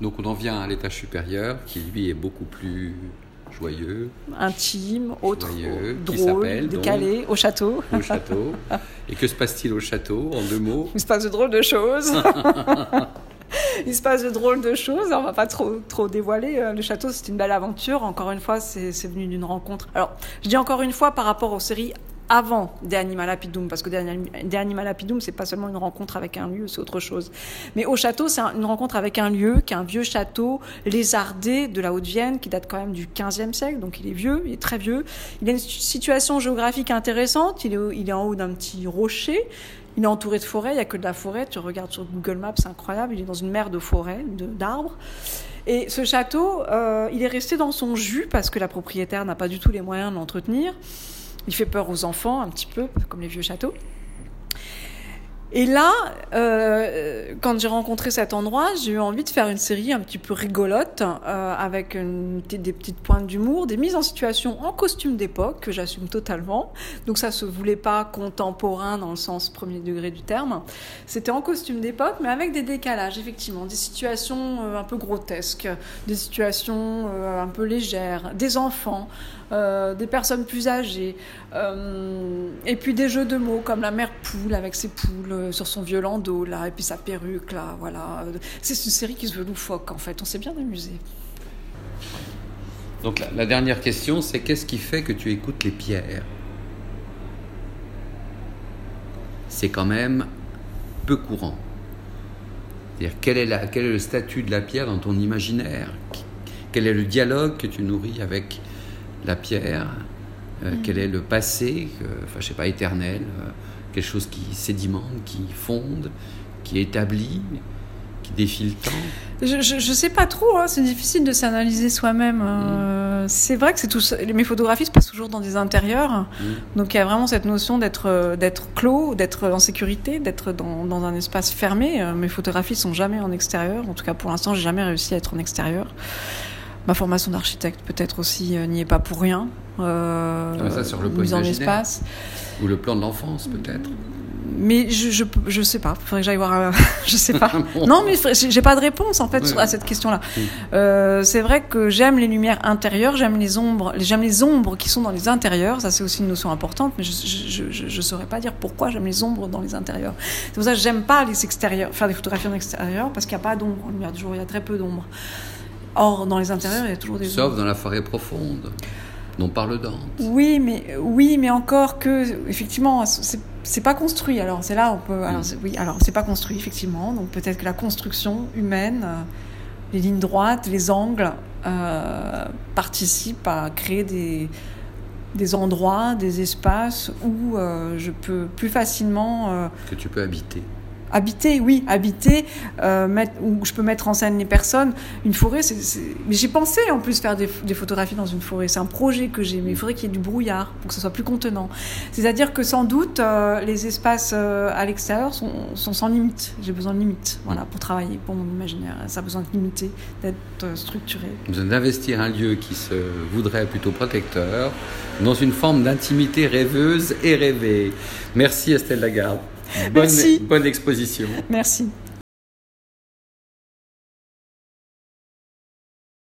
Donc on en vient à l'étage supérieur qui lui est beaucoup plus joyeux, Intime, autre, Joyeux, qui drôle, donc décalé, au château. au château. Et que se passe-t-il au château en deux mots? Il se passe de drôles de choses. Il se passe de drôles de choses. On va pas trop, trop dévoiler. Euh, Le château, c'est une belle aventure. Encore une fois, c'est c'est venu d'une rencontre. Alors, je dis encore une fois par rapport aux séries avant des Animal Lapidum, parce que des Anim- des Animal Lapidum, c'est pas seulement une rencontre avec un lieu, c'est autre chose. Mais au château, c'est un- une rencontre avec un lieu qui est un vieux château lézardé de la Haute-Vienne, qui date quand même du 15e siècle, donc il est vieux, il est très vieux. Il a une situation géographique intéressante, il est, en haut d'un petit rocher, il est entouré de forêts, il n'y a que de la forêt. Tu regardes sur Google Maps, c'est incroyable. Il est dans une mer de forêts, d'arbres. Et ce château, euh, il est resté dans son jus parce que la propriétaire n'a pas du tout les moyens de l'entretenir. Il fait peur aux enfants, un petit peu, comme les vieux châteaux. Et là, euh, quand j'ai rencontré cet endroit, j'ai eu envie de faire une série un petit peu rigolote, euh, avec des petites pointes d'humour, des mises en situation en costume d'époque, que j'assume totalement. Donc ça se voulait pas contemporain dans le sens premier degré du terme. C'était en costume d'époque, mais avec des décalages, effectivement, des situations euh, un peu grotesques, des situations un peu légères, des enfants, des personnes plus âgées, et puis des jeux de mots comme la mère poule avec ses poules euh, sur son vieux landau là, et puis sa perruque là, voilà. C'est une série qui se veut loufoque en fait. On s'est bien amusé. Donc la, dernière question, c'est qu'est-ce qui fait que tu écoutes les pierres? C'est quand même peu courant. C'est-à-dire quel est le statut de la pierre dans ton imaginaire? Quel est le dialogue que tu nourris avec la pierre? Euh, Quel est le passé, enfin je sais pas, éternel, euh, quelque chose qui sédimente, qui fonde, qui établit, qui défie le temps Je, je, je sais pas trop, hein, c'est difficile de s'analyser soi-même. euh, C'est vrai que c'est tout. Mes photographies se passent toujours dans des intérieurs, donc il y a vraiment cette notion d'être euh, d'être clos, d'être en sécurité, d'être dans, dans un espace fermé. Mes photographies sont jamais en extérieur. En tout cas, pour l'instant, j'ai jamais réussi à être en extérieur. Ma formation d'architecte peut-être aussi euh, n'y est pas pour rien. Euh, Ah, ça, sur le mise en espace. Ou le plan de l'enfance peut-être Mais je, je, je sais pas. Faudrait que j'aille voir. euh, je sais pas. Bon. Non, mais j'ai pas de réponse en fait Oui, à cette question-là. Oui. Euh, c'est vrai que j'aime les lumières intérieures, j'aime les ombres, j'aime les ombres qui sont dans les intérieurs. Ça, c'est aussi une notion importante, mais je je, je, je saurais pas dire pourquoi j'aime les ombres dans les intérieurs. C'est pour ça que j'aime pas les extérieurs, faire des photographies en extérieur parce qu'il n'y a pas d'ombre. Il y a toujours, il y a très peu d'ombre. Or, dans les intérieurs, il y a toujours des Sauf dans la forêt profonde, dont parle Dante. Oui, mais oui, mais encore que effectivement, c'est pas construit. Alors c'est là on peut. Alors Mm. oui, alors c'est pas construit effectivement. Donc peut-être que la construction humaine, euh, les lignes droites, les angles, euh, participent à créer des des endroits, des espaces où euh, je peux plus facilement euh, que tu peux habiter. Habiter, oui, habiter, euh, où je peux mettre en scène les personnes. Une forêt, c'est. Mais j'ai pensé en plus faire des, photographies dans une forêt. C'est un projet que j'ai, mais il faudrait qu'il y ait du brouillard pour que ce soit plus contenant. C'est-à-dire que sans doute, euh, les espaces euh, à l'extérieur sont, sans limite. J'ai besoin de limites, voilà, pour travailler, pour mon imaginaire. Ça a besoin de limiter, d'être structuré. besoin d'investir un lieu qui se voudrait plutôt protecteur dans une forme d'intimité rêveuse et rêvée. Merci Estelle Lagarde. Bonne, Merci. bonne exposition. Merci.